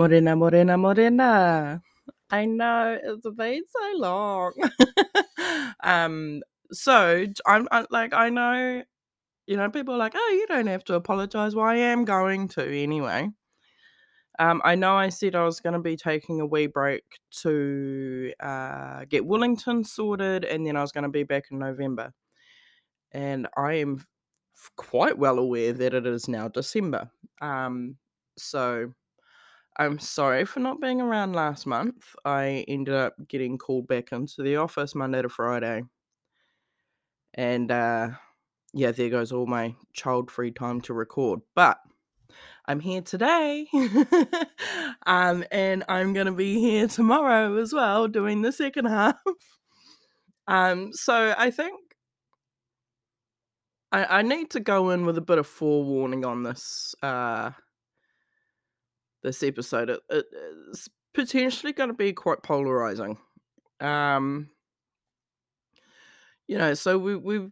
Morena, morena, morena. I know it's been so long. um, so I'm I, like, I know, you know, people are like, oh, you don't have to apologize. Well, I am going to anyway. Um, I know I said I was going to be taking a wee break to uh, get Wellington sorted, and then I was going to be back in November. And I am quite well aware that it is now December. Um, so I'm sorry for not being around last month. I ended up getting called back into the office Monday to Friday. And uh, yeah, there goes all my child free time to record. But I'm here today. um, and I'm going to be here tomorrow as well, doing the second half. um, so I think I, I need to go in with a bit of forewarning on this uh, this episode. It, it, it's potentially going to be quite polarizing. Um, you know, so we we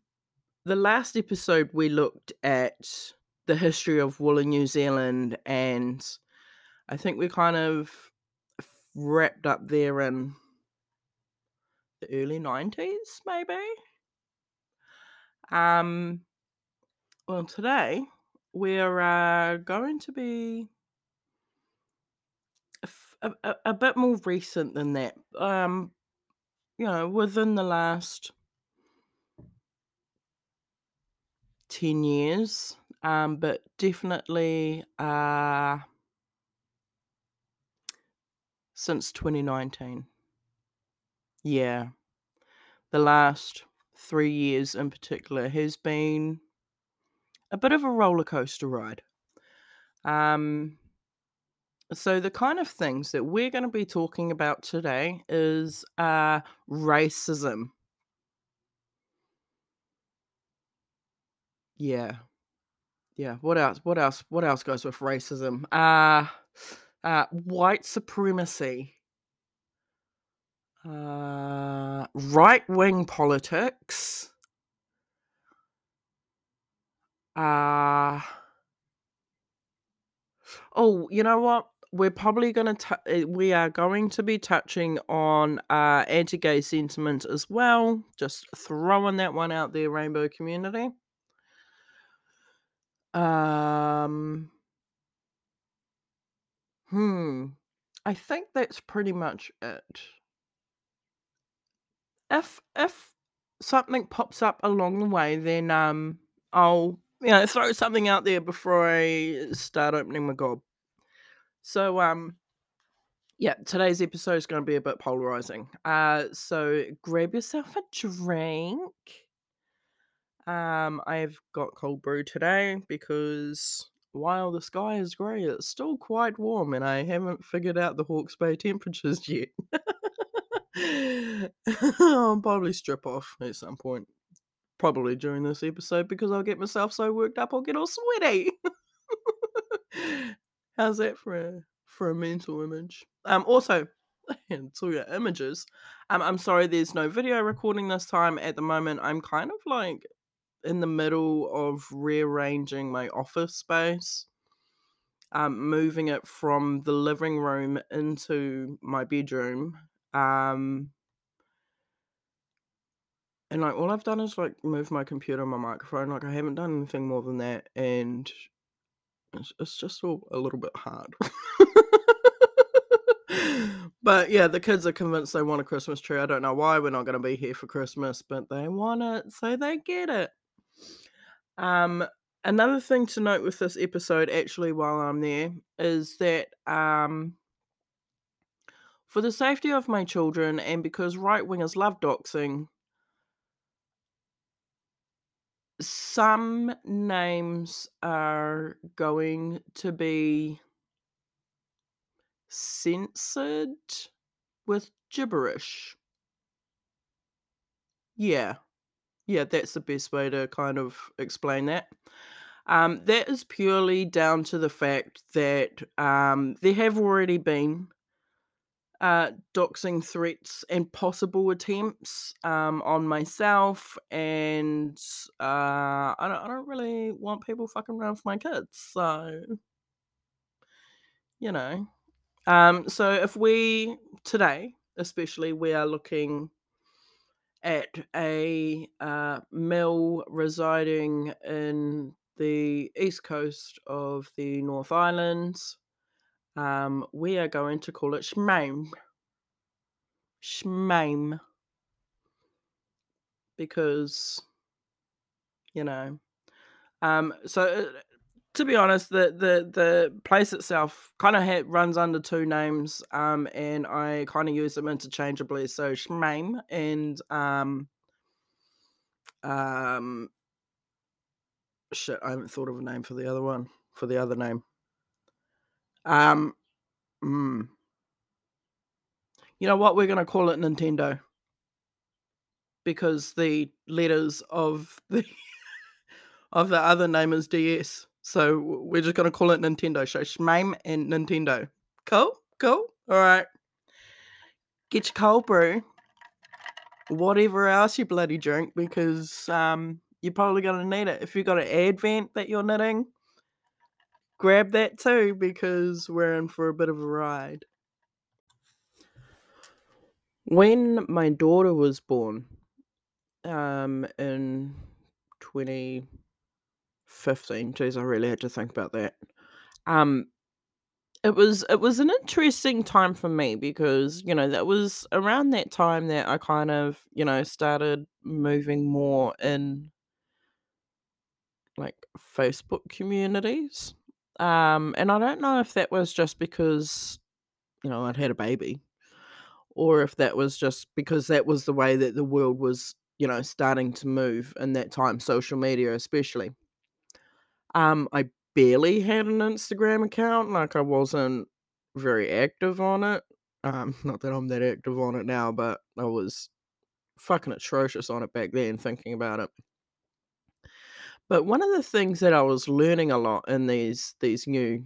the last episode we looked at the history of wool in New Zealand, and I think we kind of wrapped up there in the early nineties, maybe. Um, well, today we're uh, going to be a, a, a bit more recent than that. Um, you know, within the last 10 years, um, but definitely uh, since 2019. Yeah. The last three years in particular has been a bit of a roller coaster ride. Um, so, the kind of things that we're going to be talking about today is uh, racism. Yeah. Yeah. What else? What else? What else goes with racism? Uh, uh, white supremacy. Uh, right wing politics. Uh, oh, you know what? We're probably going to we are going to be touching on uh anti-gay sentiment as well just throwing that one out there rainbow community. Um hmm i think that's pretty much it. If if something pops up along the way then um i'll you know throw something out there before i start opening my gob so um yeah, today's episode is going to be a bit polarizing. Uh so grab yourself a drink. Um I've got cold brew today because while the sky is grey, it's still quite warm and I haven't figured out the Hawke's Bay temperatures yet. I'll probably strip off at some point. Probably during this episode because I'll get myself so worked up I'll get all sweaty. How's that for a for a mental image? Um, also, to your images. Um, I'm sorry, there's no video recording this time. At the moment, I'm kind of like in the middle of rearranging my office space. Um, moving it from the living room into my bedroom. Um, and like all I've done is like move my computer and my microphone. Like I haven't done anything more than that, and it's, it's just all a little bit hard. but yeah, the kids are convinced they want a Christmas tree. I don't know why we're not going to be here for Christmas, but they want it, so they get it. Um, another thing to note with this episode, actually, while I'm there, is that um, for the safety of my children and because right wingers love doxing, some names are going to be censored with gibberish. Yeah. Yeah, that's the best way to kind of explain that. Um, that is purely down to the fact that um, there have already been uh, doxing threats and possible attempts um, on myself, and uh, I don't, I don't really want people fucking around with my kids. So, you know, Um, so if we today, especially, we are looking at a uh, mill residing in the east coast of the North Islands. Um, we are going to call it Shmame. Shmame. Because, you know. Um, so uh, to be honest, the the the place itself kind of ha- runs under two names, um, and I kind of use them interchangeably. So Shmame and um, um, shit, I haven't thought of a name for the other one for the other name. Um, mm. you know what? We're gonna call it Nintendo because the letters of the of the other name is DS. So we're just gonna call it Nintendo. So Shmame and Nintendo. Cool, cool. All right. Get your cold brew. Whatever else you bloody drink, because um, you're probably gonna need it. If you've got an advent that you're knitting, grab that too, because we're in for a bit of a ride. When my daughter was born, um, in 2015, geez, I really had to think about that. Um, it was it was an interesting time for me because you know that was around that time that I kind of you know started moving more in like Facebook communities. Um, and I don't know if that was just because you know I'd had a baby, or if that was just because that was the way that the world was you know starting to move in that time, social media especially. Um, I barely had an Instagram account, like I wasn't very active on it. Um, not that I'm that active on it now, but I was fucking atrocious on it back then, thinking about it. But one of the things that I was learning a lot in these these new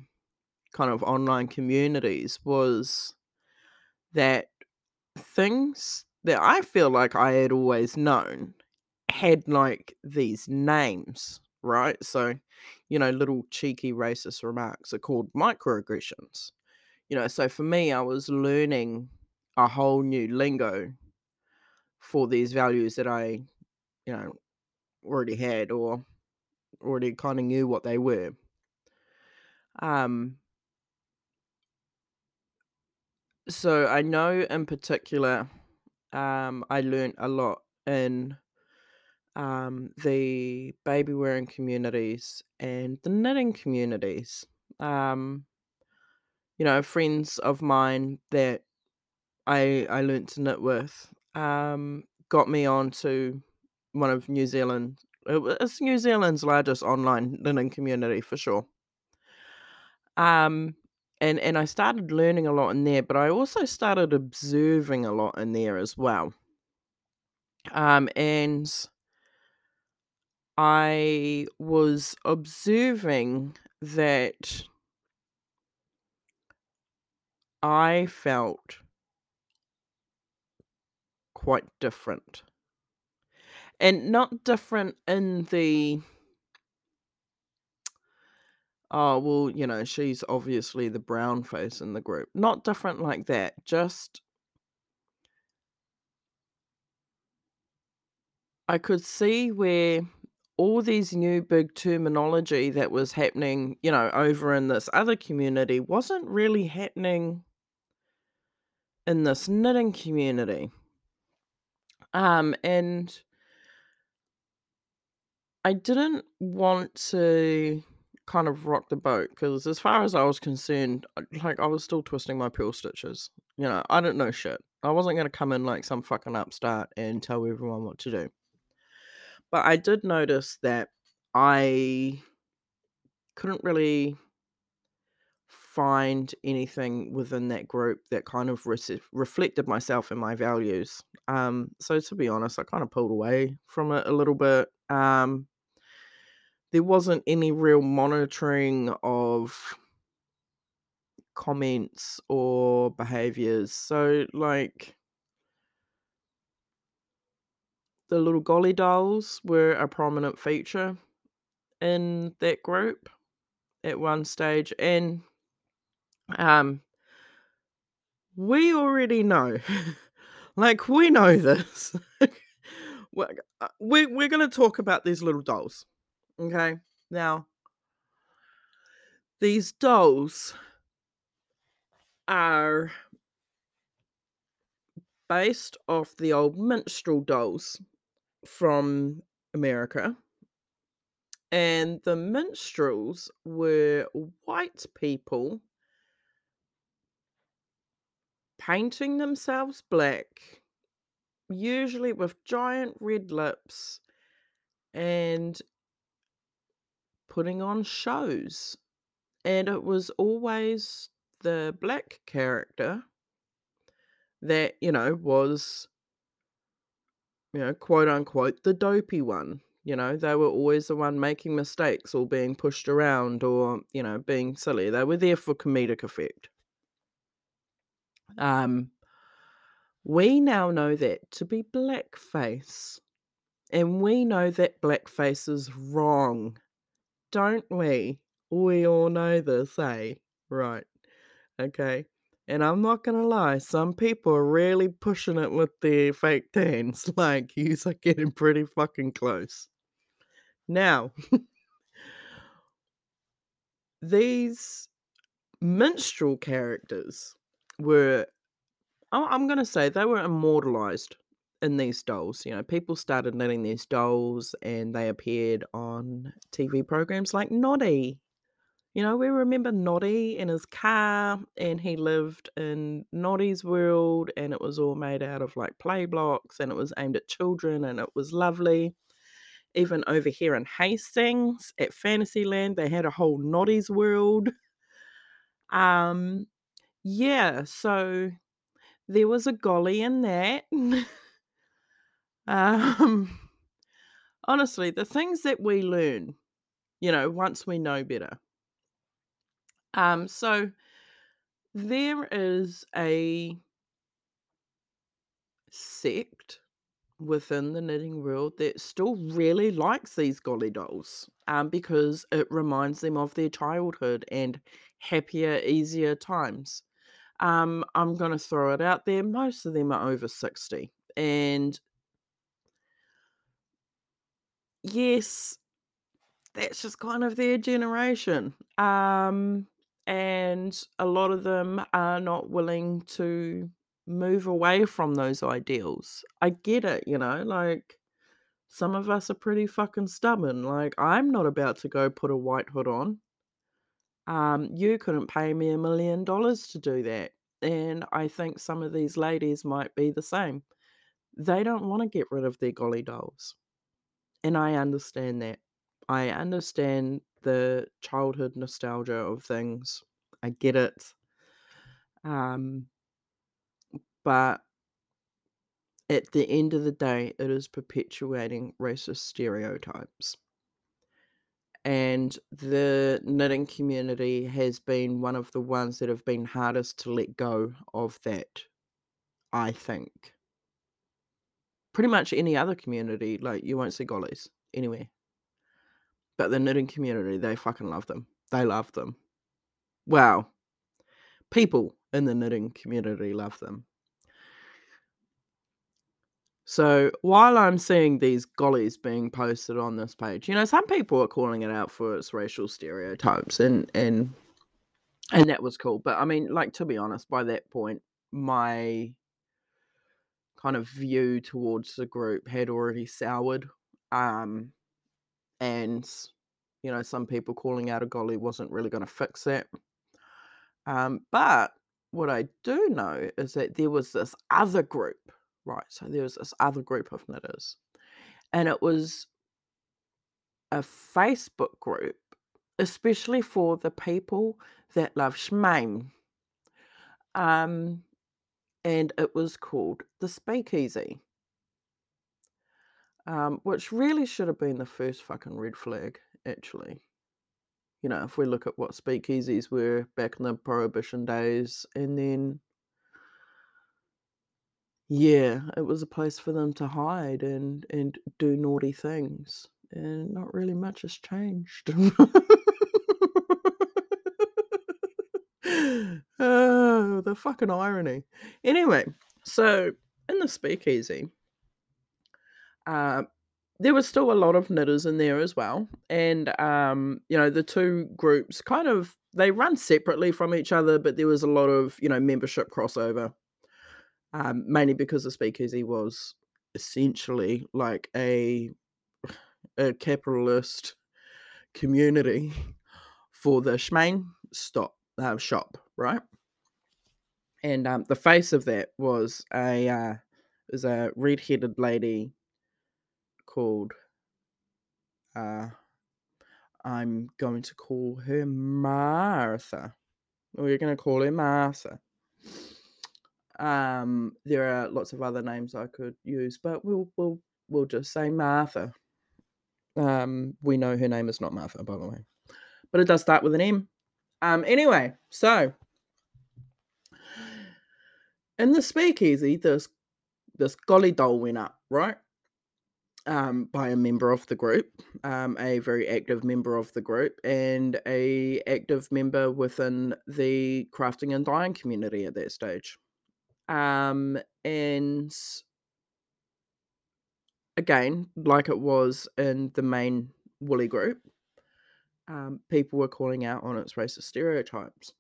kind of online communities was that things that I feel like I had always known had like these names, right? So, you know, little cheeky racist remarks are called microaggressions. You know, so for me, I was learning a whole new lingo for these values that I, you know, already had or already kind of knew what they were. Um, so I know in particular, um, I learned a lot in um, the baby wearing communities and the knitting communities. Um, you know, friends of mine that I I learned to knit with um, got me onto one of New Zealand. It's New Zealand's largest online knitting community for sure. Um, and and I started learning a lot in there, but I also started observing a lot in there as well. Um, and I was observing that I felt quite different. And not different in the, oh, well, you know, she's obviously the brown face in the group. Not different like that. Just, I could see where all these new big terminology that was happening, you know, over in this other community wasn't really happening in this knitting community. Um, and I didn't want to kind of rock the boat because, as far as I was concerned, uh, like I was still twisting my purl stitches. You know, I didn't know shit. I wasn't going to come in like some fucking upstart and tell everyone what to do. But I did notice that I couldn't really find anything within that group that kind of rece- reflected myself and my values. Um, so to be honest, I kind of pulled away from it a little bit. Um, there wasn't any real monitoring of comments or behaviors. So like the little golly dolls were a prominent feature in that group at one stage and um we already know. like, we know this. uh, we're, we're going to talk about these little dolls. Okay. Now, these dolls are based off the old minstrel dolls from America. And the minstrels were white people painting themselves black, usually with giant red lips, and putting on shows. And it was always the black character that, you know, was, you know, quote unquote, the dopey one. You know, they were always the one making mistakes or being pushed around or, you know, being silly. They were there for comedic effect. Um, we now know that to be blackface. And we know that blackface is wrong, don't we? We all know this, eh? Right. Okay. And I'm not gonna lie, some people are really pushing it with their fake tans. Like, yous are getting pretty fucking close. Now, these minstrel characters were, I'm gonna say, they were immortalized in these dolls. You know, people started knitting these dolls and they appeared on TV programs like Noddy. You know, we remember Noddy in his car, and he lived in Noddy's world, and it was all made out of like play blocks, and it was aimed at children, and it was lovely. Even over here in Hastings at Fantasyland, they had a whole Noddy's world. Um, yeah, so there was a golly in that. um, honestly, the things that we learn, you know, once we know better. Um, so there is a sect within the knitting world that still really likes these golly dolls um, because it reminds them of their childhood and happier, easier times. Um, I'm going to throw it out there. Most of them are over 60. And yes, that's just kind of their generation. Um, and a lot of them are not willing to move away from those ideals. I get it, you know, like some of us are pretty fucking stubborn. Like I'm not about to go put a white hood on. Um, you couldn't pay me a million dollars to do that. And I think some of these ladies might be the same. They don't want to get rid of their golly dolls. And I understand that. I understand the childhood nostalgia of things. I get it. Um, but at the end of the day, it is perpetuating racist stereotypes. And the knitting community has been one of the ones that have been hardest to let go of that, I think. Pretty much any other community, like you won't see gollies anywhere. But the knitting community, they fucking love them. They love them. Wow. People in the knitting community love them. So while I'm seeing these gollies being posted on this page, you know, some people are calling it out for its racial stereotypes and and and that was cool. But I mean, like to be honest, by that point, my kind of view towards the group had already soured. Um and you know, some people calling out a golly wasn't really going to fix that. Um, but what I do know is that there was this other group, right? So there was this other group of knitters, and it was a Facebook group, especially for the people that love Shmame. Um, and it was called the Speakeasy, um, which really should have been the first fucking red flag, actually. You know, if we look at what speakeasies were back in the prohibition days, and then yeah, it was a place for them to hide and and do naughty things, and not really much has changed. Uh, the fucking irony. Anyway, so in the speakeasy, uh, there was still a lot of knitters in there as well, and um, you know the two groups kind of they run separately from each other, but there was a lot of you know membership crossover, um, mainly because the speakeasy was essentially like a a capitalist community for the Shmame stop uh, shop, right? And um, the face of that was a uh, was a red-headed lady called uh, I'm going to call her Martha. We're going to call her Martha. Um, there are lots of other names I could use, but we'll we'll we'll just say Martha. Um, we know her name is not Martha, by the way, but it does start with an M. Um, anyway, so in the speakeasy, this this golly doll went up, right? Um, by a member of the group, um, a very active member of the group, and a active member within the crafting and dyeing community at that stage. Um, and again, like it was in the main woolly group, um, people were calling out on its racist stereotypes.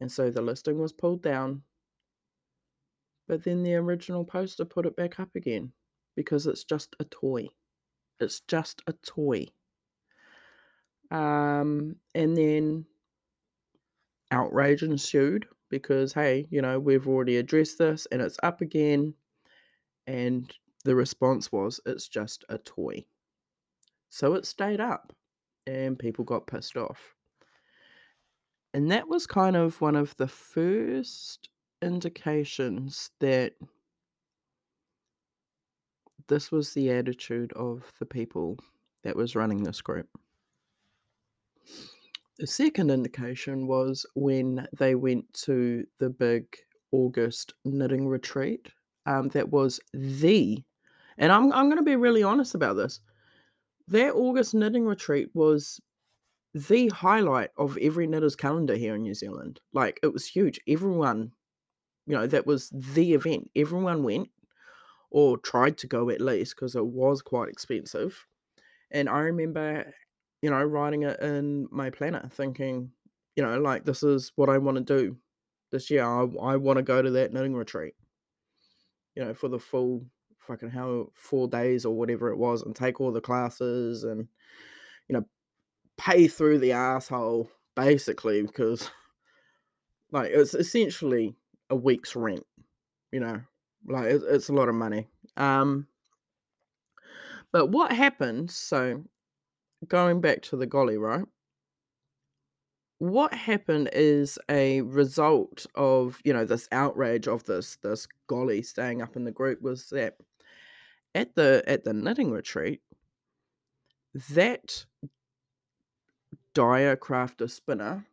And so the listing was pulled down. But then the original poster put it back up again because it's just a toy. It's just a toy. Um, and then outrage ensued because, hey, you know, we've already addressed this and it's up again. And the response was, it's just a toy. So it stayed up and people got pissed off. And that was kind of one of the first indications that this was the attitude of the people that was running this group. The second indication was when they went to the big August knitting retreat. Um, that was the, and I'm, I'm going to be really honest about this. That August knitting retreat was the highlight of every knitter's calendar here in New Zealand. Like it was huge. Everyone, you know, that was the event. Everyone went or tried to go at least because it was quite expensive. And I remember, you know, writing it in my planner thinking, you know, like this is what I want to do this year. I, I want to go to that knitting retreat, you know, for the full fucking how four days or whatever it was and take all the classes and, you know, pay through the asshole basically because like it's essentially a week's rent, you know, like it, it's a lot of money. Um, but what happened? So going back to the golly, right? What happened is a result of you know this outrage of this this golly staying up in the group was that at the at the knitting retreat that dyer crafter spinner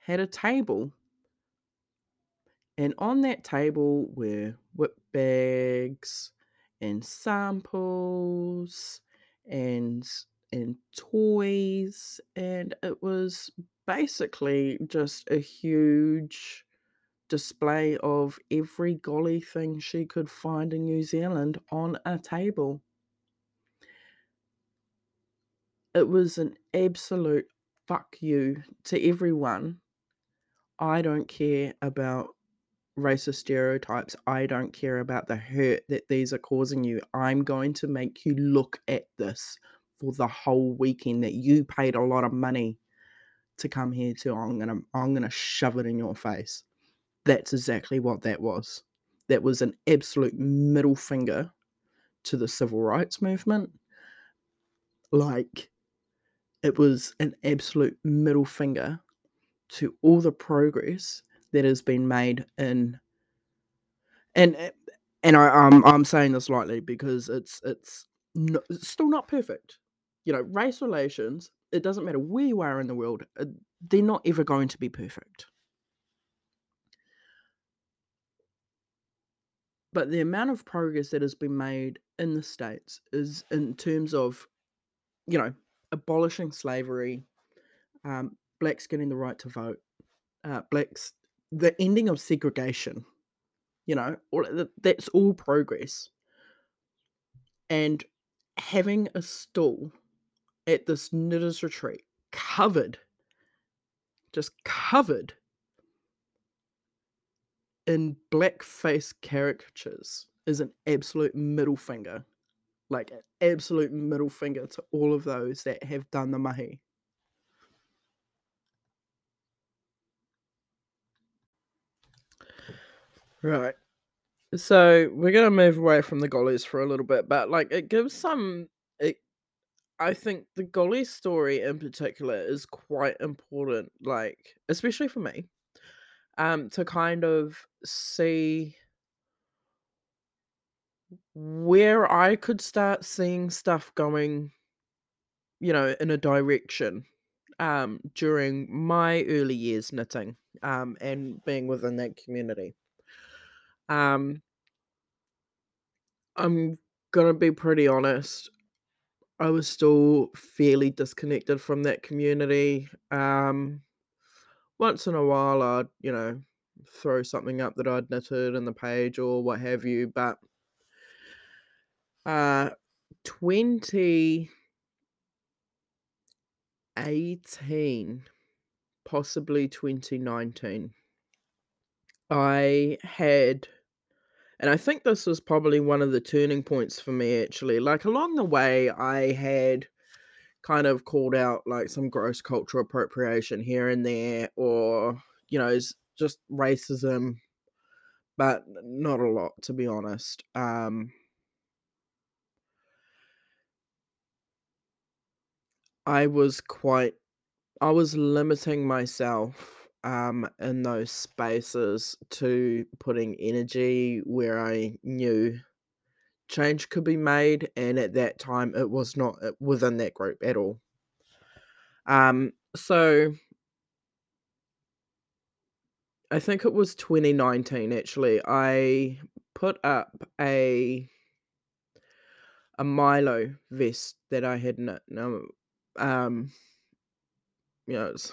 had a table and on that table were WIP bags and samples and and toys and it was basically just a huge display of every golly thing she could find in New Zealand on a table. It was an absolute fuck you to everyone. I don't care about racist stereotypes. I don't care about the hurt that these are causing you. I'm going to make you look at this for the whole weekend that you paid a lot of money to come here to. I'm gonna I'm gonna shove it in your face. That's exactly what that was. That was an absolute middle finger to the civil rights movement. Like it was an absolute middle finger to all the progress that has been made in and eh, and I, I'm I'm saying this lightly because it's it's, no, it's still not perfect. You know, race relations. It doesn't matter where you are in the world. Uh, they're not ever going to be perfect. But the amount of progress that has been made in the states is in terms of, you know, abolishing slavery, um, blacks getting the right to vote, uh, blacks the ending of segregation. You know, that's all progress. And having a stall at this knitters retreat covered, just covered in blackface caricatures is an absolute middle finger. Like an absolute middle finger to all of those that have done the mahi. Right. So we're gonna move away from the gollies for a little bit, but like it gives some it I think the golly story in particular is quite important, like especially for me, um, to kind of see where I could start seeing stuff going, you know, in a direction, um, during my early years knitting, um, and being within that community. Um, I'm gonna be pretty honest. I was still fairly disconnected from that community. Um, once in a while, I'd, you know, throw something up that I'd knitted in the page or what have you, but uh, 2018, possibly 2019, I had, and I think this was probably one of the turning points for me actually. Like along the way, I had kind of called out like some gross cultural appropriation here and there, or, you know, just racism, but not a lot, to be honest. Um, I was quite I was limiting myself um in those spaces to putting energy where I knew change could be made and at that time it was not uh, within that group at all. Um so I think it was 2019 actually. I put up a a Milo vest that I had knit. Um you know, it's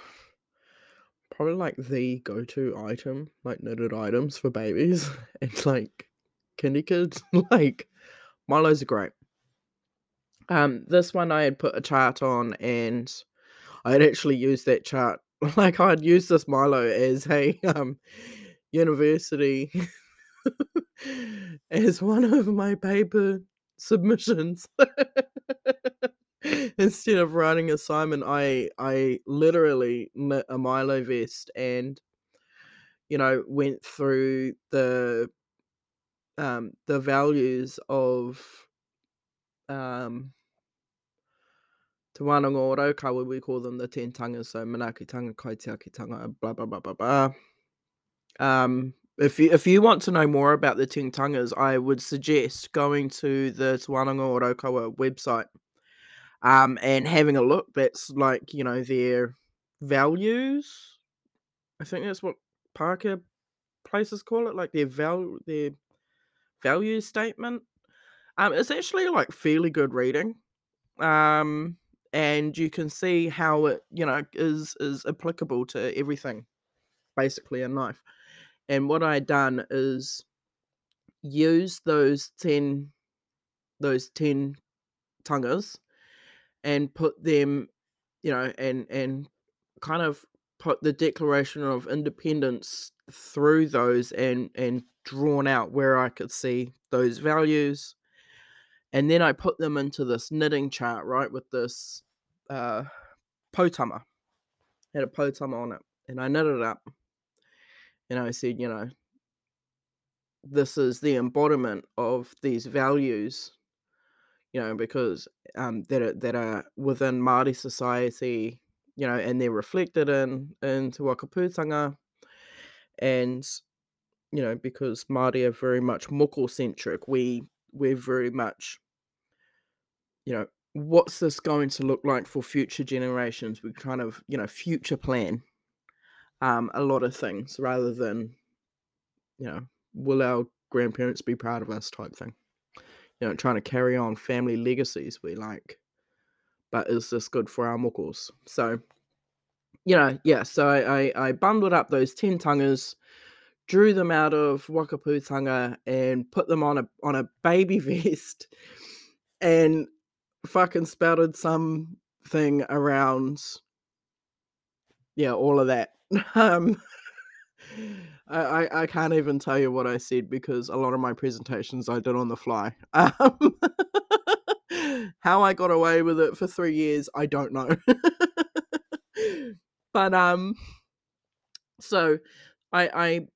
Probably like the go-to item, like knitted items for babies and like kindy kids. like Milo's are great. Um, this one I had put a chart on and I had actually used that chart. Like I'd used this Milo as a um university as one of my paper submissions. Instead of writing assignment, I I literally knit a Milo vest and you know went through the um the values of um Te Wānanga o Raukawa, we call them the ten so Manaakitanga, Kaitiakitanga, blah blah blah blah blah. Um if you if you want to know more about the ten tangas, I would suggest going to the Te Wānanga o Raukawa website um, and having a look. That's like you know their values. I think that's what Pākehā places call it, like their val their value statement. Um, it's actually like fairly good reading. Um, and you can see how it you know is is applicable to everything, basically in life. And what I done is use those ten those ten tangas and put them, you know, and and kind of put the Declaration of Independence through those and and drawn out where I could see those values. And then I put them into this knitting chart, right, with this uh poutama. Had a poutama on it. And I knitted it up. And I said, you know, this is the embodiment of these values you know, because um, that are that are within Māori society, you know, and they're reflected in in Te Whakaputanga, and you know, because Māori are very much moko centric, we we're very much, you know, what's this going to look like for future generations? We kind of, you know, future plan um, a lot of things rather than, you know, will our grandparents be proud of us type thing you know, trying to carry on family legacies. We like, but is this good for our muckles? So, you know, yeah, so I I I bundled up those 10 tongas, drew them out of Whakaputanga, and put them on a on a baby vest, and fucking spouted something around yeah, all of that. Um, I I I can't even tell you what I said because a lot of my presentations I did on the fly. Um, how I got away with it for 3 years, I don't know. But, um so I I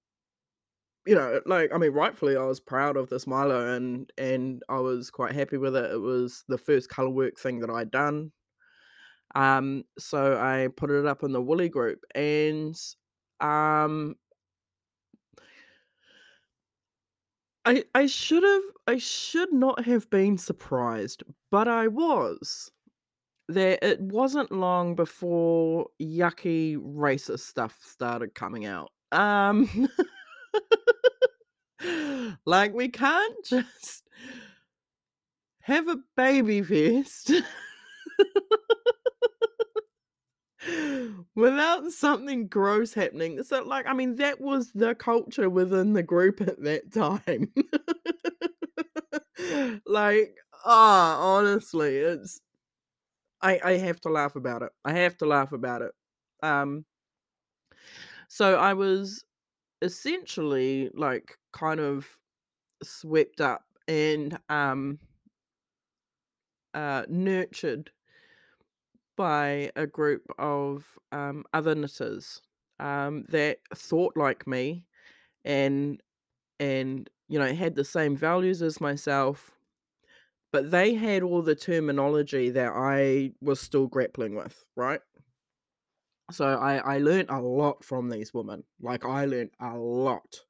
you know, like, I mean, rightfully, I was proud of this Milo and and I was quite happy with it. It was the first color work thing that I'd done. Um, so I put it up in the Woolly group and um I I should've I should not have been surprised, but I was. There it wasn't long before yucky racist stuff started coming out. Um like we can't just have a baby vest without something gross happening. So, like, I mean, that was the culture within the group at that time. like, ah, honestly, it's I I have to laugh about it. I have to laugh about it. Um so I was essentially like kind of swept up and um uh nurtured by a group of um other knitters um that thought like me and and you know had the same values as myself but they had all the terminology that I was still grappling with, right? So I I learned a lot from these women. Like I learned a lot.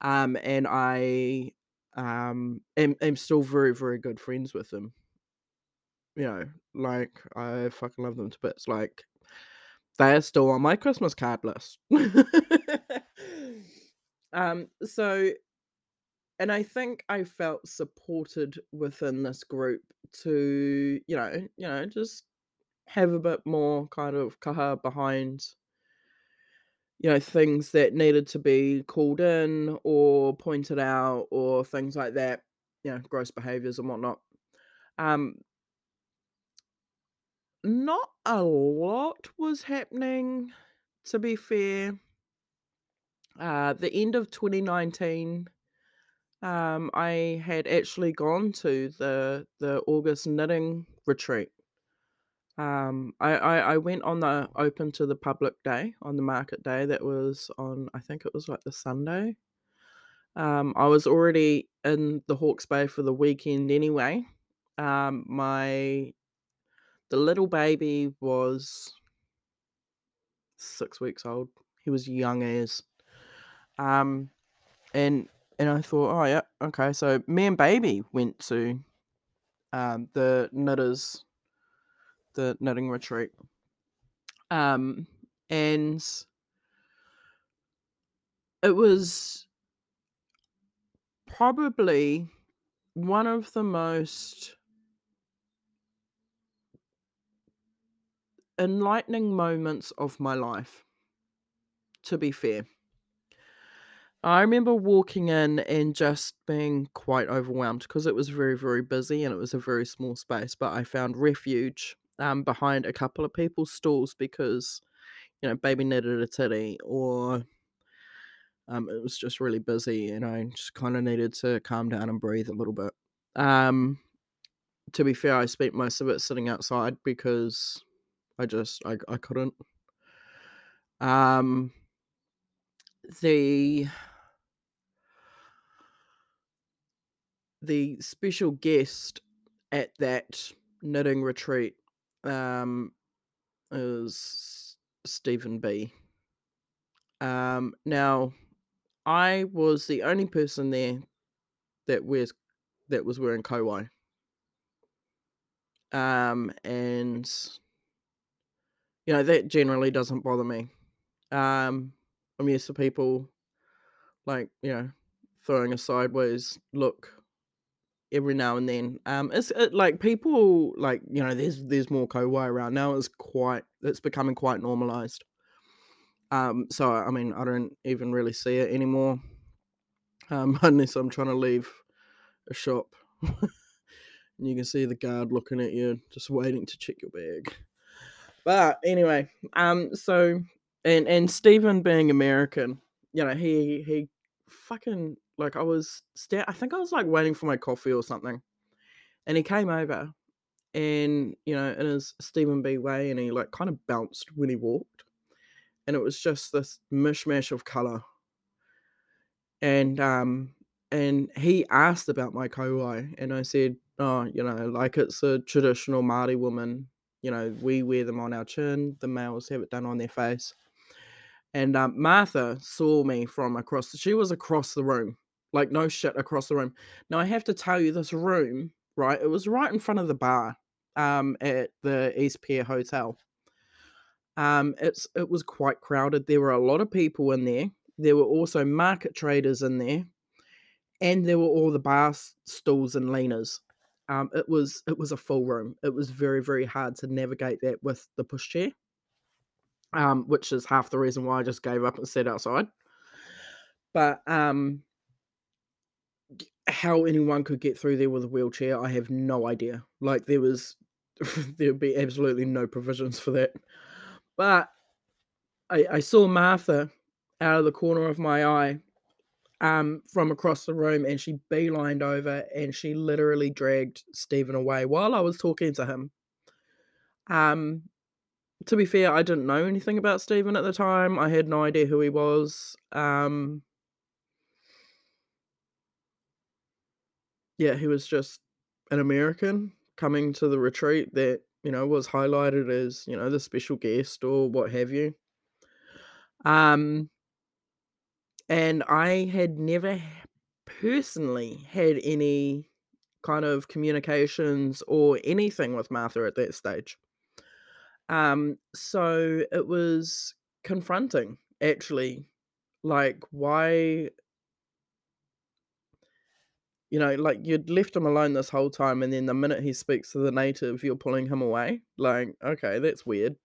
Um and I um am, am still very very good friends with them. You know, like I fucking love them to bits. Like they are still on my Christmas card list. um so and I think I felt supported within this group to, you know, you know, just have a bit more kind of kaha behind, you know, things that needed to be called in or pointed out or things like that, you know, gross behaviors and whatnot. Um, not a lot was happening, to be fair. Uh, the end of 2019 um, I had actually gone to the the August knitting retreat. Um, I, I I went on the open to the public day on the market day. That was on I think it was like the Sunday. Um, I was already in the Hawke's Bay for the weekend anyway. Um, my the little baby was six weeks old. He was young as. Um, and and I thought, oh yeah, okay. So me and baby went to um, the knitters, the knitting retreat, um, and it was probably one of the most enlightening moments of my life. To be fair. I remember walking in and just being quite overwhelmed because it was very, very busy and it was a very small space. But I found refuge um, behind a couple of people's stalls because, you know, baby needed a titty or um, it was just really busy and I just kind of needed to calm down and breathe a little bit. Um, to be fair, I spent most of it sitting outside because I just I, I couldn't. Um, the the special guest at that knitting retreat um, is Stephen B. Um, now, I was the only person there that wears that was wearing kauae. Um, and you know that generally doesn't bother me. Um, I'm used to people like you know throwing a sideways look every now and then. Um, it's it, like people like you know, there's there's more Kauae around now. It's quite it's becoming quite normalized. Um, so I mean, I don't even really see it anymore, um, unless I'm trying to leave a shop. and you can see the guard looking at you, just waiting to check your bag. But anyway, um, so and and Stephen being American, you know, he he fucking like I was sta- I think I was like waiting for my coffee or something, and he came over, and you know, in his Stephen B. Way, and he like kind of bounced when he walked, and it was just this mishmash of color, and um, and he asked about my kauae, and I said, oh, you know, like it's a traditional Maori woman. You know, we wear them on our chin. The males have it done on their face. And um, Martha saw me from across. She was across the room, like no shit, across the room. Now I have to tell you, this room, right? It was right in front of the bar, um, at the East Pier Hotel. Um, it's it was quite crowded. There were a lot of people in there. There were also market traders in there, and there were all the bar stools and leaners. Um, it was it was a full room. It was very very hard to navigate that with the pushchair. Um, which is half the reason why I just gave up and sat outside. But um, how anyone could get through there with a wheelchair, I have no idea. Like there was, there'd be absolutely no provisions for that. But I, I saw Martha out of the corner of my eye, um, from across the room, and she beelined over, and she literally dragged Stephen away while I was talking to him. Um, to be fair, I didn't know anything about Stephen at the time. I had no idea who he was. Um, yeah, he was just an American coming to the retreat that, you know, was highlighted as, you know, the special guest or what have you. Um, and I had never personally had any kind of communications or anything with Martha at that stage. Um, so it was confronting, actually. Like, why, you know, like you'd left him alone this whole time, and then the minute he speaks to the native, you're pulling him away. Like, okay, that's weird.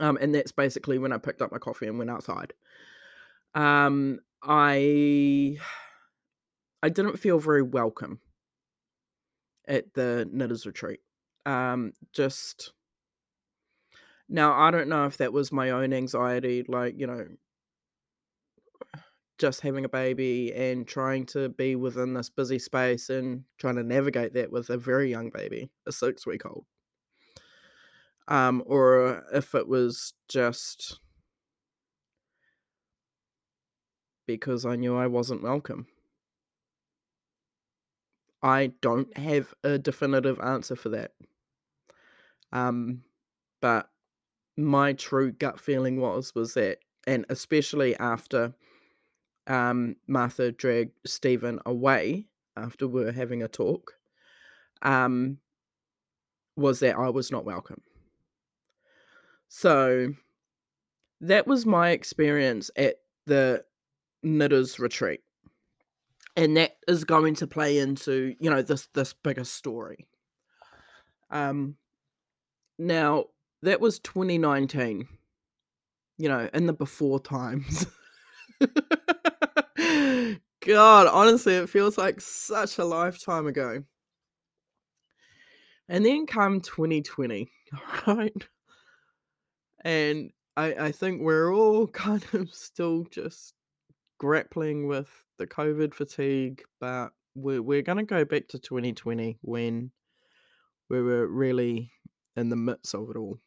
Um, and that's basically when I picked up my coffee and went outside. Um, I I didn't feel very welcome at the knitters retreat. Um, just now I don't know if that was my own anxiety, like, you know, just having a baby and trying to be within this busy space and trying to navigate that with a very young baby, a six week old. Um, or if it was just because I knew I wasn't welcome. I don't have a definitive answer for that. Um, but my true gut feeling was was that, and especially after um, Martha dragged Stephen away after we were having a talk, um, was that I was not welcome. So that was my experience at the knitters retreat. And that is going to play into, you know, this this bigger story. Um now that was 2019, you know, in the before times. God, honestly, it feels like such a lifetime ago. And then come 2020, right? And I, I think we're all kind of still just grappling with the COVID fatigue, but we're, we're going to go back to 2020 when we were really in the midst of it all.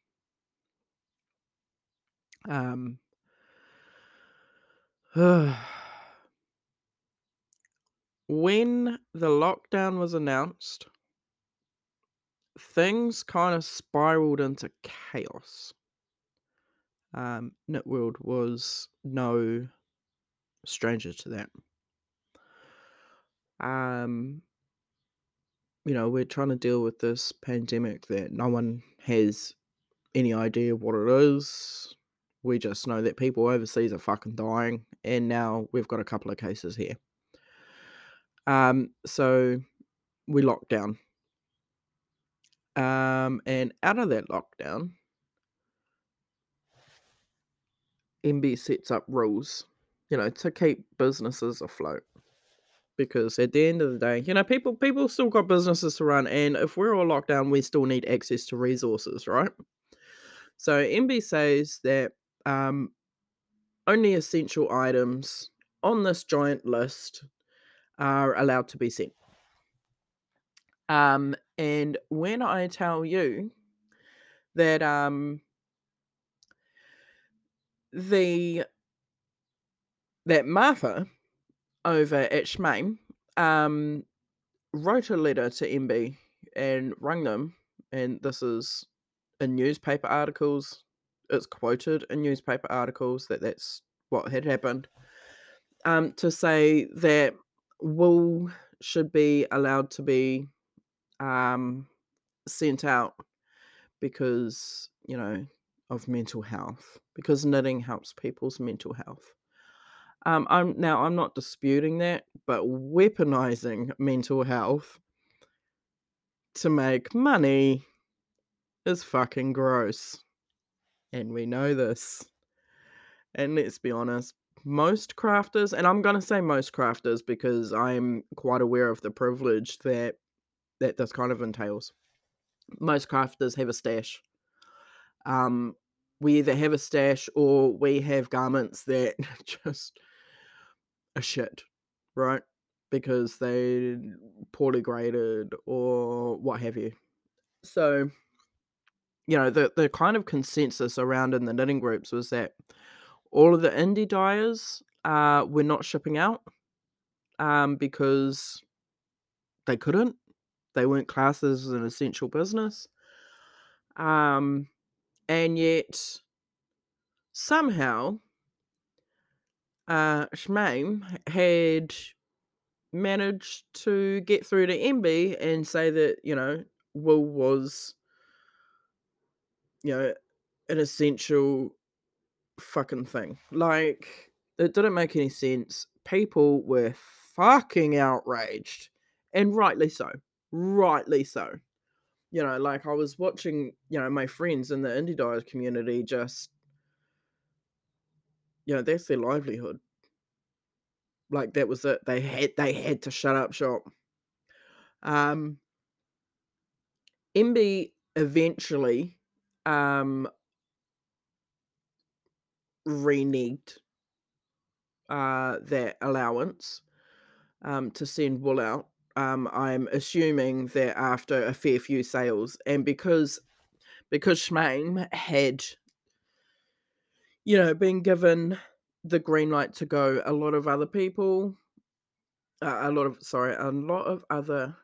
Um, when the lockdown was announced, things kind of spiraled into chaos. Um, Knitworld was no stranger to that. Um, you know, we're trying to deal with this pandemic that no one has any idea what it is. We just know that people overseas are fucking dying, and now we've got a couple of cases here. Um, so we locked down. Um, and out of that lockdown, MB sets up rules, you know, to keep businesses afloat. Because at the end of the day, you know, people people still got businesses to run, and if we're all locked down, we still need access to resources, right? So MB says that um, only essential items on this giant list are allowed to be sent. Um, and when I tell you that um, the that Martha over at Shmame um, wrote a letter to MB and rang them, and this is in newspaper articles. It's quoted in newspaper articles that that's what had happened. Um, to say that wool should be allowed to be um, sent out because you know of mental health because knitting helps people's mental health. Um, I'm now I'm not disputing that, but weaponizing mental health to make money is fucking gross. And we know this. And let's be honest, most crafters, and I'm gonna say most crafters because I'm quite aware of the privilege that that this kind of entails. Most crafters have a stash. Um, we either have a stash or we have garments that just a shit, right? Because they poorly graded or what have you. So, you know, the the kind of consensus around in the knitting groups was that all of the indie dyers uh, were not shipping out um, because they couldn't. They weren't classed as an essential business. Um, and yet, somehow, uh, had managed to get through to MB and say that, you know, Will was, you know, an essential fucking thing. Like, it didn't make any sense. People were fucking outraged. And rightly so. Rightly so. You know, like I was watching, you know, my friends in the indie dyers community just you know, that's their livelihood. Like that was it. They had they had to shut up shop. Um MB eventually um reneged uh that allowance um to send wool out. Um I'm assuming that after a fair few sales and because because Shmame had you know, being given the green light to go, a lot of other people, uh, a lot of, sorry, a lot of other,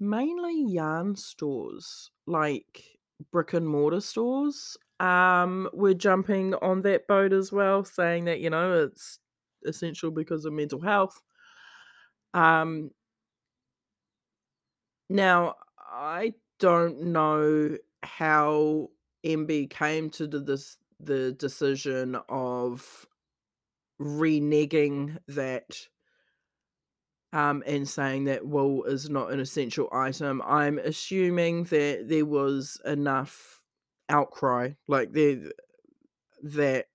mainly yarn stores, like brick and mortar stores, um, were jumping on that boat as well, saying that, you know, it's essential because of mental health. Um, now, I don't know how MB came to do this the decision of reneging that um, and saying that wool is not an essential item. I'm assuming that there was enough outcry, like there that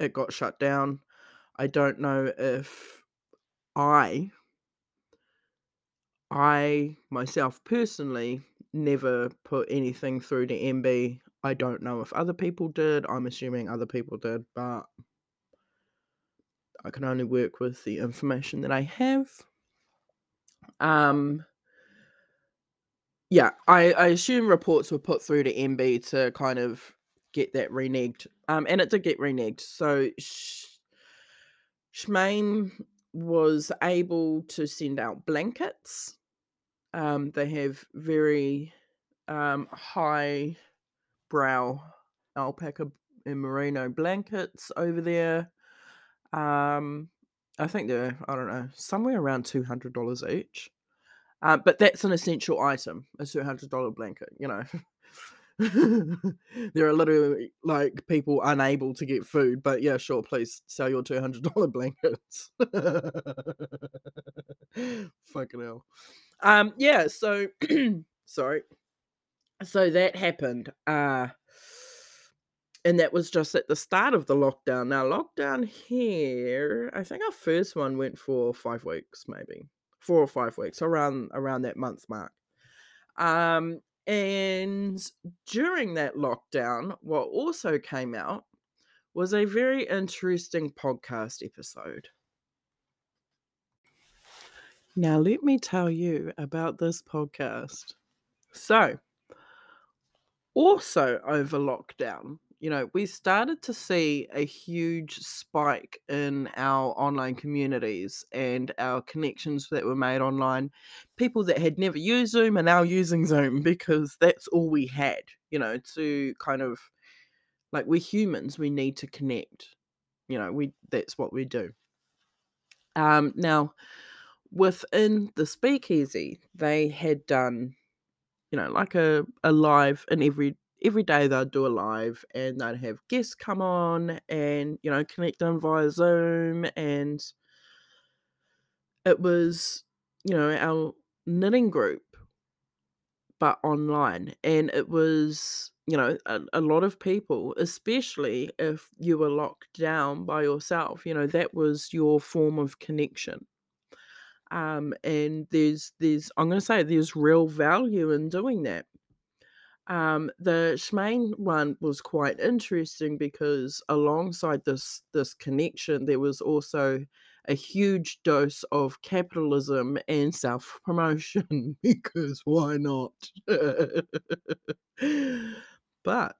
it got shut down. I don't know if I I myself personally never put anything through to MB I don't know if other people did. I'm assuming other people did, but I can only work with the information that I have. Um, yeah, I, I assume reports were put through to MB to kind of get that reneged. Um, and it did get reneged. So Sh- was able to send out blankets. Um, they have very um, high brow alpaca and merino blankets over there. Um, I think they're I don't know somewhere around two hundred dollars each. Uh, but that's an essential item, a two hundred dollar blanket. You know, there are literally like people unable to get food, but yeah, sure, please sell your two hundred dollar blankets. Fucking hell. Um, yeah, so sorry. So that happened. Uh and that was just at the start of the lockdown. Now, lockdown here, I think our first one went for five weeks, maybe four or five weeks, around around that month mark. Um, and during that lockdown, what also came out was a very interesting podcast episode. Now, let me tell you about this podcast. So, also over lockdown, you know, we started to see a huge spike in our online communities and our connections that were made online. People that had never used Zoom are now using Zoom because that's all we had, you know, to kind of like we're humans, we need to connect. You know, we that's what we do. Um now within the speakeasy, they had done, you know, like a, a live and every every day they'd do a live and they'd have guests come on and, you know, connect them via Zoom and it was, you know, our knitting group but online and it was you know a, a lot of people especially if you were locked down by yourself you know that was your form of connection um and there's there's i'm going to say there's real value in doing that. Um the Shmame one was quite interesting because alongside this this connection there was also a huge dose of capitalism and self promotion because why not? But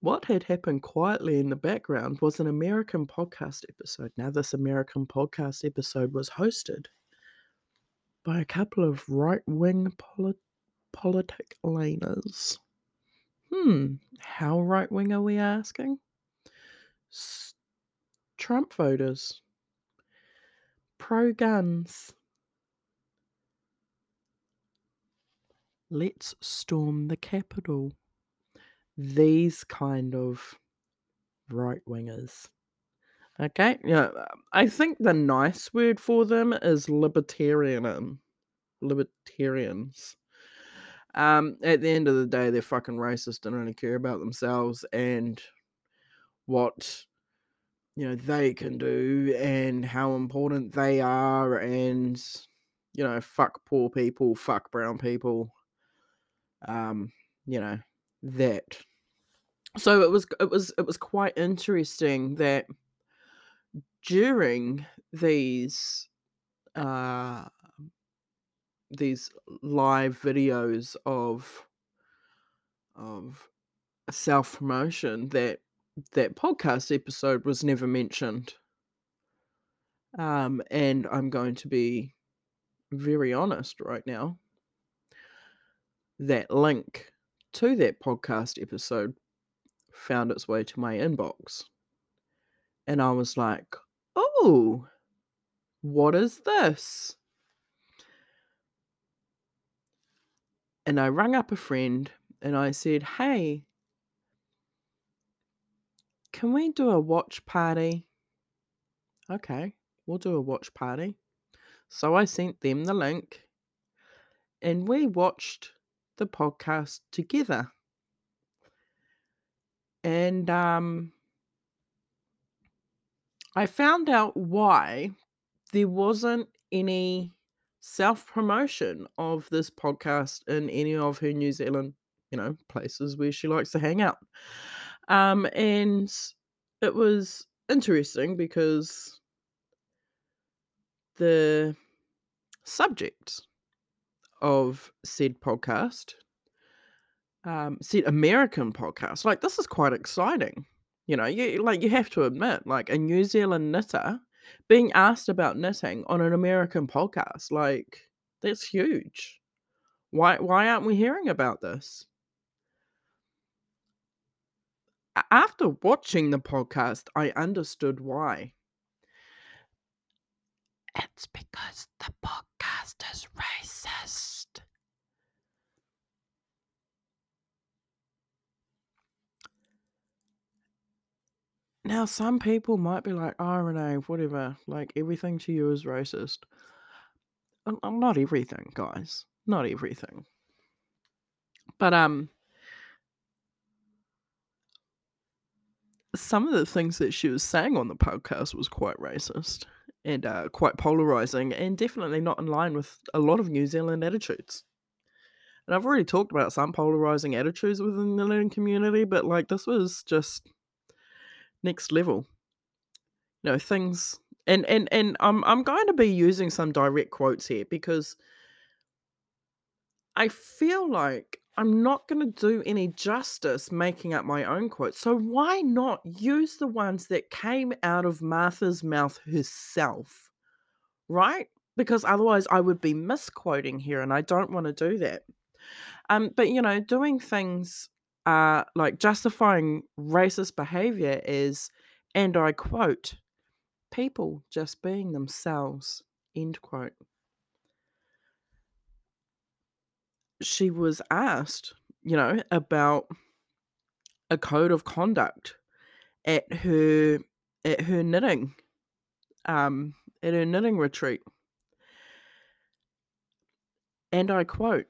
what had happened quietly in the background was an American podcast episode. Now, this American podcast episode was hosted by a couple of right wing polit- politic laners. Hmm, how right wing are we asking? S- Trump voters, pro guns. Let's storm the Capitol. These kind of right wingers. Okay, yeah, I think the nice word for them is libertarian. Libertarians. Um, at the end of the day, they're fucking racist and only care about themselves and what you know they can do and how important they are and you know fuck poor people fuck brown people um you know that so it was it was it was quite interesting that during these uh these live videos of of self promotion that that podcast episode was never mentioned um and i'm going to be very honest right now that link to that podcast episode found its way to my inbox. And I was like, oh, what is this? And I rang up a friend and I said, hey, can we do a watch party? Okay, we'll do a watch party. So I sent them the link and we watched the podcast together. And um, I found out why there wasn't any self promotion of this podcast in any of her New Zealand, you know, places where she likes to hang out. Um, and it was interesting because the subject of said podcast, um, said American podcast. Like this is quite exciting. You know, you like you have to admit, like a New Zealand knitter being asked about knitting on an American podcast, like that's huge. Why why aren't we hearing about this? After watching the podcast, I understood why. It's because the podcast is racist. Now, some people might be like, oh, Renee, whatever, like everything to you is racist. not everything, guys. Not everything. But um some of the things that she was saying on the podcast was quite racist and uh, quite polarizing and definitely not in line with a lot of New Zealand attitudes. And I've already talked about some polarizing attitudes within the learning community, but like this was just next level. You know, things and and and I'm I'm going to be using some direct quotes here because I feel like I'm not going to do any justice making up my own quotes. So why not use the ones that came out of Martha's mouth herself? Right? Because otherwise I would be misquoting here and I don't want to do that. Um but you know, doing things uh like justifying racist behavior is and I quote people just being themselves end quote. she was asked, you know, about a code of conduct at her at her knitting um at her knitting retreat. And I quote,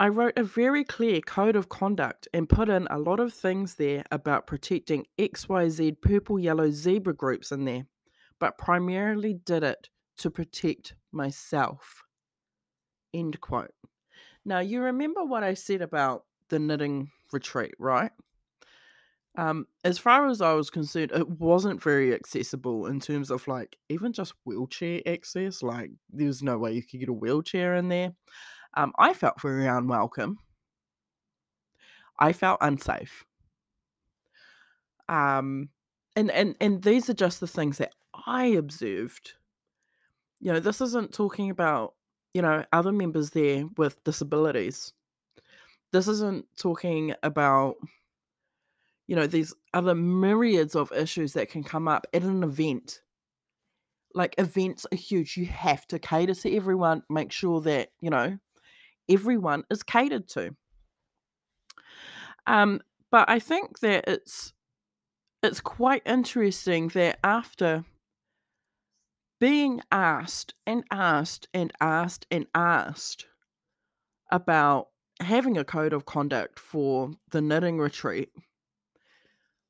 I wrote a very clear code of conduct and put in a lot of things there about protecting XYZ purple yellow zebra groups in there, but primarily did it to protect myself. End quote. Now, you remember what I said about the knitting retreat, right? Um, as far as I was concerned, it wasn't very accessible in terms of like even just wheelchair access. Like, there was no way you could get a wheelchair in there. Um, I felt very unwelcome. I felt unsafe. Um, and and and these are just the things that I observed. You know, this isn't talking about you know, other members there with disabilities. This isn't talking about, you know, these other myriads of issues that can come up at an event. Like events are huge. You have to cater to everyone, make sure that, you know, everyone is catered to. Um, but I think that it's it's quite interesting that after being asked and asked and asked and asked about having a code of conduct for the knitting retreat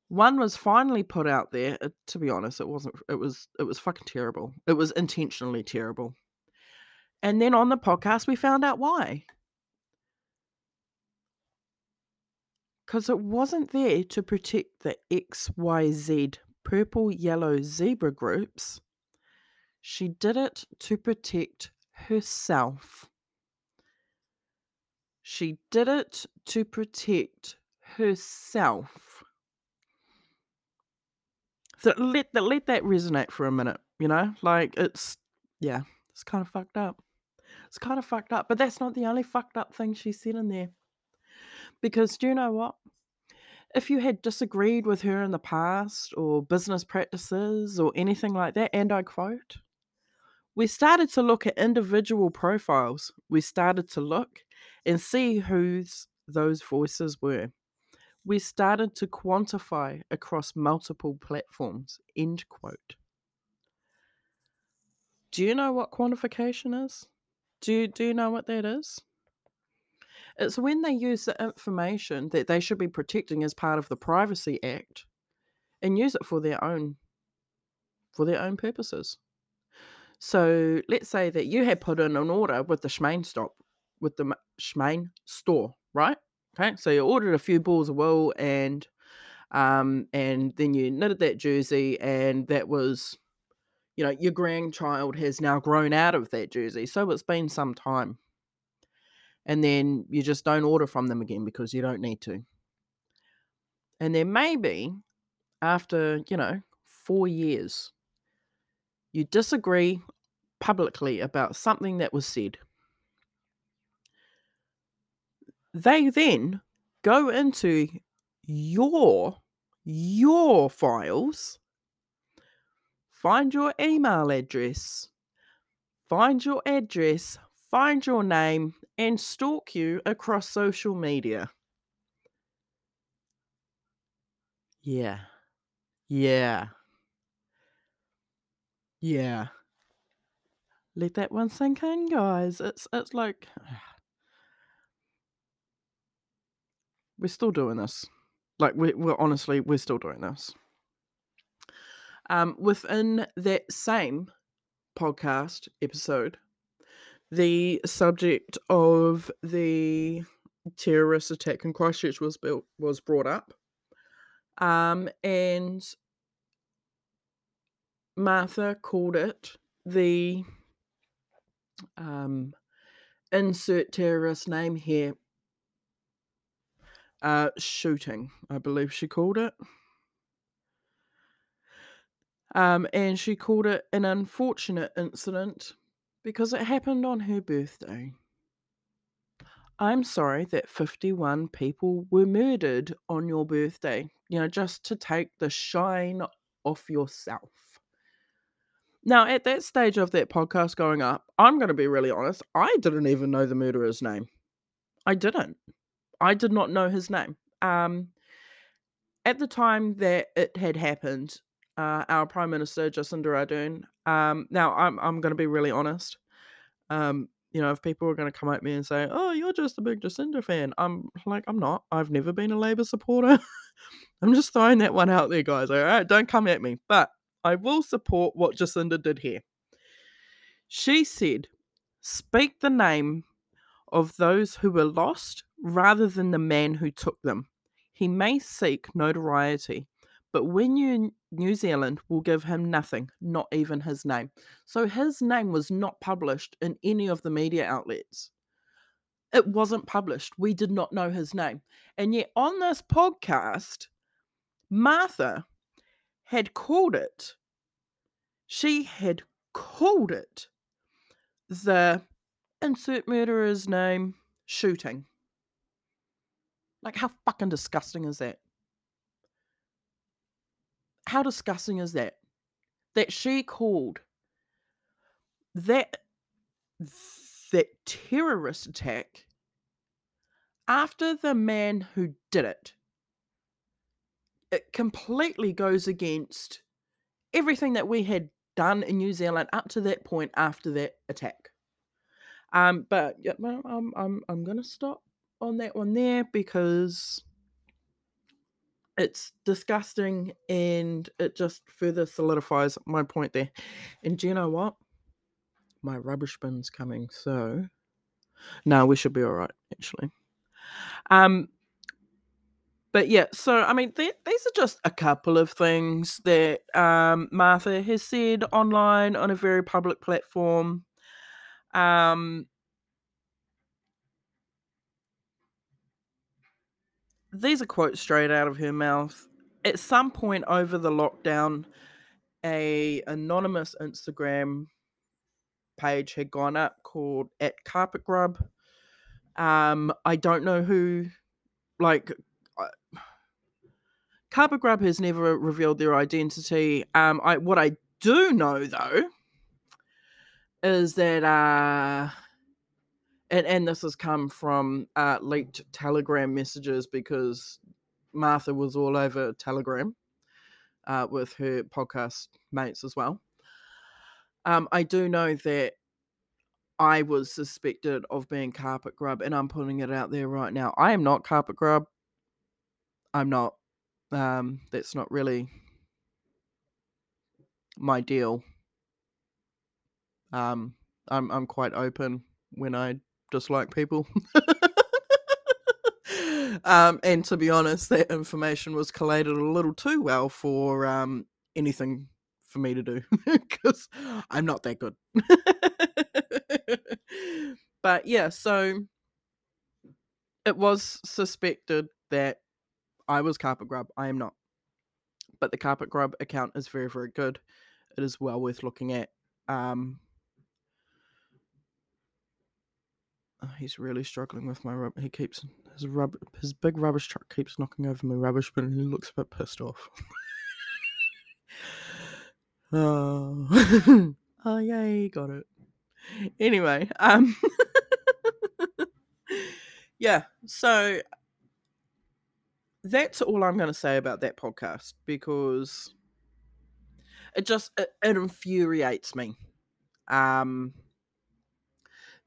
one was finally put out there. Uh, to be honest it wasn't it was it was fucking terrible. It was intentionally terrible and then on the podcast we found out why because it wasn't there to protect the xyz purple yellow zebra groups she did it to protect herself. She did it to protect herself. So let that let that resonate for a minute, you know? Like it's yeah, it's kind of fucked up. It's kind of fucked up, but that's not the only fucked up thing she said in there. Because do you know what? If you had disagreed with her in the past or business practices or anything like that, and I quote, we started to look at individual profiles. We started to look and see whose those voices were. We started to quantify across multiple platforms. End quote. Do you know what quantification is? Do you, do you know what that is? It's when they use the information that they should be protecting as part of the Privacy Act and use it for their own for their own purposes. So let's say that you had put in an order with the Shmame stop, with the Shmame store, right? Okay, so you ordered a few balls of wool and um and then you knitted that jersey and that was you know your grandchild has now grown out of that jersey so it's been some time and then you just don't order from them again because you don't need to and then maybe after you know four years you disagree publicly about something that was said. They then go into your your files, find your email address, find your address, find your name, and stalk you across social media. Yeah. Yeah. Yeah. let that one sink in, guys. It's it's like we're still doing this. Like we, we're honestly, we're still doing this. Um, within that same podcast episode, the subject of the terrorist attack in Christchurch was built was brought up. Um, and Martha called it the um, insert terrorist name here uh, shooting, I believe she called it. Um, and she called it an unfortunate incident because it happened on her birthday. I'm sorry that 51 people were murdered on your birthday, you know, just to take the shine off yourself. Now, at that stage of that podcast going up, I'm going to be really honest, I didn't even know the murderer's name. I didn't. I did not know his name. Um, at the time that it had happened, uh, our Prime Minister Jacinda Ardern. Um, now, I'm I'm going to be really honest. Um, you know, if people are going to come at me and say, "Oh, you're just a big Jacinda fan," I'm like, I'm not. I've never been a Labour supporter. I'm just throwing that one out there, guys. All right, don't come at me. But I will support what Jacinda did here. She said, "Speak the name of those who were lost rather than the man who took them. He may seek notoriety, but when you New Zealand will give him nothing, not even his name. So his name was not published in any of the media outlets. It wasn't published. We did not know his name. And yet on this podcast, Martha had called it, she had called it the insert murderer's name shooting. Like, how fucking disgusting is that? How disgusting is that? That she called that that terrorist attack after the man who did it. It completely goes against everything that we had done in New Zealand up to that point after that attack. Um, but yeah, I'm I'm I'm gonna stop on that one there because it's disgusting and it just further solidifies my point there. And do you know what? My rubbish bin's coming, so no, we should be all right actually. Um, but yeah, so I mean, these are just a couple of things that um, Martha has said online on a very public platform. Um, these are quotes straight out of her mouth. At some point over the lockdown, a anonymous Instagram page had gone up called at Carpet Grub. Um, I don't know who, like, uh, Carpet Grub has never revealed their identity. Um, I what I do know though is that uh and and this has come from uh, leaked Telegram messages because Martha was all over Telegram uh, with her podcast mates as well. Um, I do know that I was suspected of being carpet grub, and I'm putting it out there right now. I am not carpet grub. I'm not. Um, that's not really my deal. Um, I'm I'm quite open when I dislike people. um, and to be honest, that information was collated a little too well for um, anything for me to do because I'm not that good. but yeah, so it was suspected that I was Carpet Grub. I am not. But the Carpet Grub account is very, very good. It is well worth looking at. Um, Oh, he's really struggling with my rub. He keeps his rub his big rubbish truck keeps knocking over my rubbish bin, and he looks a bit pissed off. oh, oh yay, got it. Anyway, um, yeah. So that's all I'm going to say about that podcast because it just it, it infuriates me Um,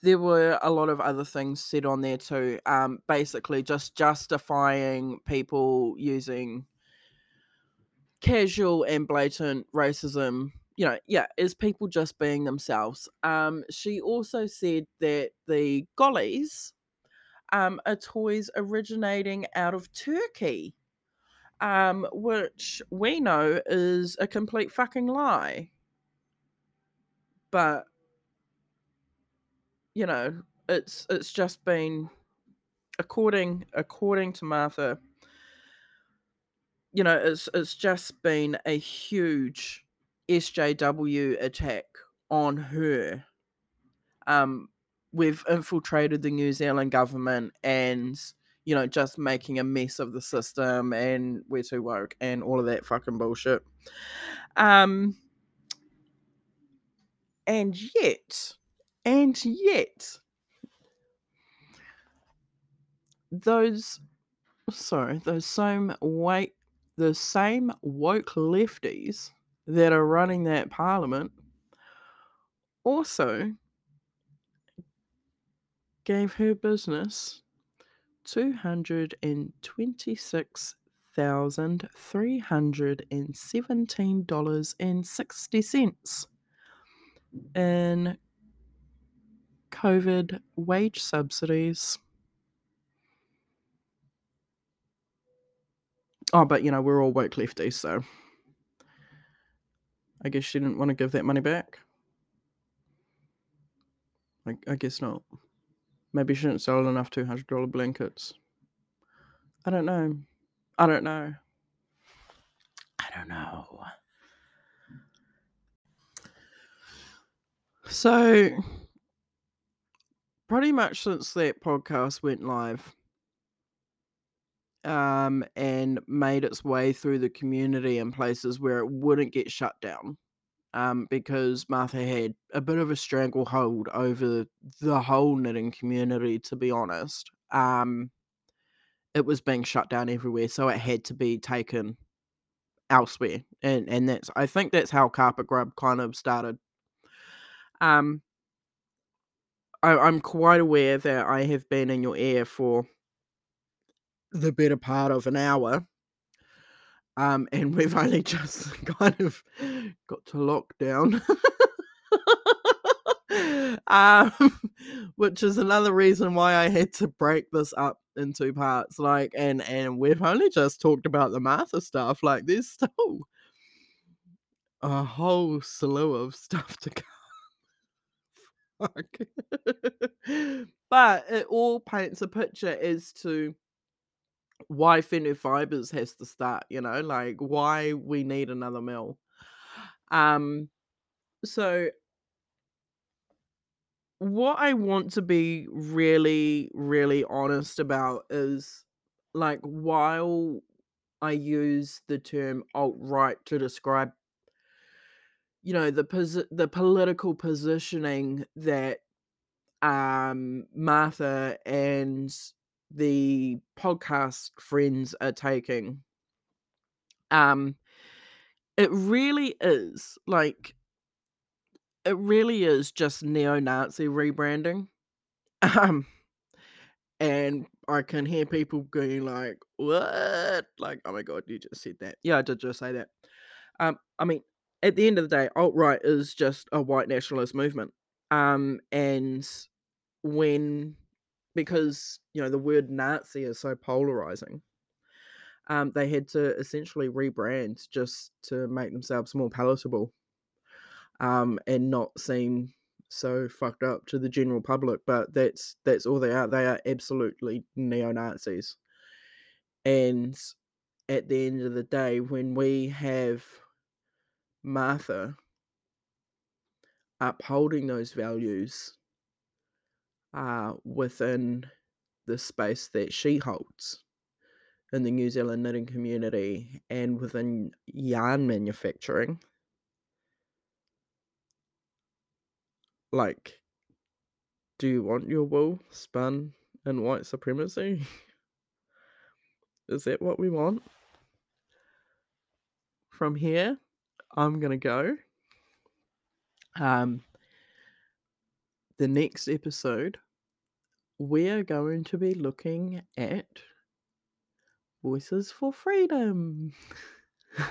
there were a lot of other things said on there too. Um, basically, just justifying people using casual and blatant racism. You know, yeah, is people just being themselves. Um, she also said that the gollies um, are toys originating out of Turkey, um, which we know is a complete fucking lie. But you know, it's it's just been according according to Martha, you know, it's it's just been a huge SJW attack on her. Um, we've infiltrated the New Zealand government and you know just making a mess of the system and we're too woke and all of that fucking bullshit. Um, and yet and yet, those sorry, those same white the same woke lefties that are running that parliament also gave her business two hundred and twenty six thousand three hundred and seventeen dollars and sixty cents in COVID wage subsidies. Oh, but you know, we're all woke lefties, so I guess she didn't want to give that money back. I, I guess not. Maybe she didn't sell enough $200 blankets. I don't know. I don't know. I don't know. So, pretty much since that podcast went live um, and made its way through the community in places where it wouldn't get shut down um, because Martha had a bit of a stranglehold over the whole knitting community, to be honest. Um, it was being shut down everywhere, so it had to be taken elsewhere, and and that's I think that's how Carpet Grub kind of started. Um, I, I'm quite aware that I have been in your ear for the better part of an hour. Um, and we've only just kind of got to lockdown. um, which is another reason why I had to break this up in two parts. Like, and and we've only just talked about the Martha stuff. Like, there's still a whole slew of stuff to come fuck. but it all paints a picture as to why Fibers has to start, you know, like why we need another mill. Um so what I want to be really, really honest about is like while I use the term alt right to describe you know the posi- the political positioning that um Martha and the podcast friends are taking um it really is like it really is just neo-nazi rebranding um and I can hear people going like, "What?" Like, "Oh my god, you just said that." Yeah, I did just say that. Um, I mean, at the end of the day, alt right is just a white nationalist movement. Um, and when because you know the word Nazi is so polarizing, um, they had to essentially rebrand just to make themselves more palatable, um, and not seem so fucked up to the general public. But that's that's all they are. They are absolutely neo Nazis. And at the end of the day, when we have Martha upholding those values uh, within the space that she holds in the New Zealand knitting community and within yarn manufacturing. Like, do you want your wool spun in white supremacy? Is that what we want? From here, I'm gonna go. Um, the next episode, we are going to be looking at Voices for Freedom.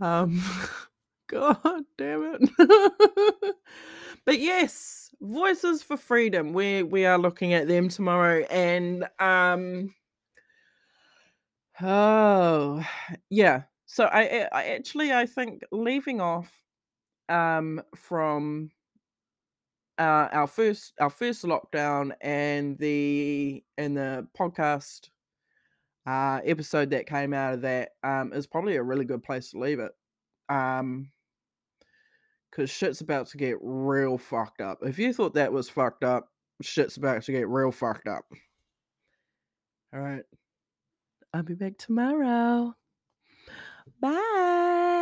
um, God damn it. but yes, Voices for Freedom. We we are looking at them tomorrow, and um, oh yeah. So I I actually I think leaving off um from uh, our first our first lockdown and the and the podcast uh episode that came out of that um is probably a really good place to leave it um because shit's about to get real fucked up. If you thought that was fucked up shit's about to get real fucked up. All right i'll be back tomorrow. Bye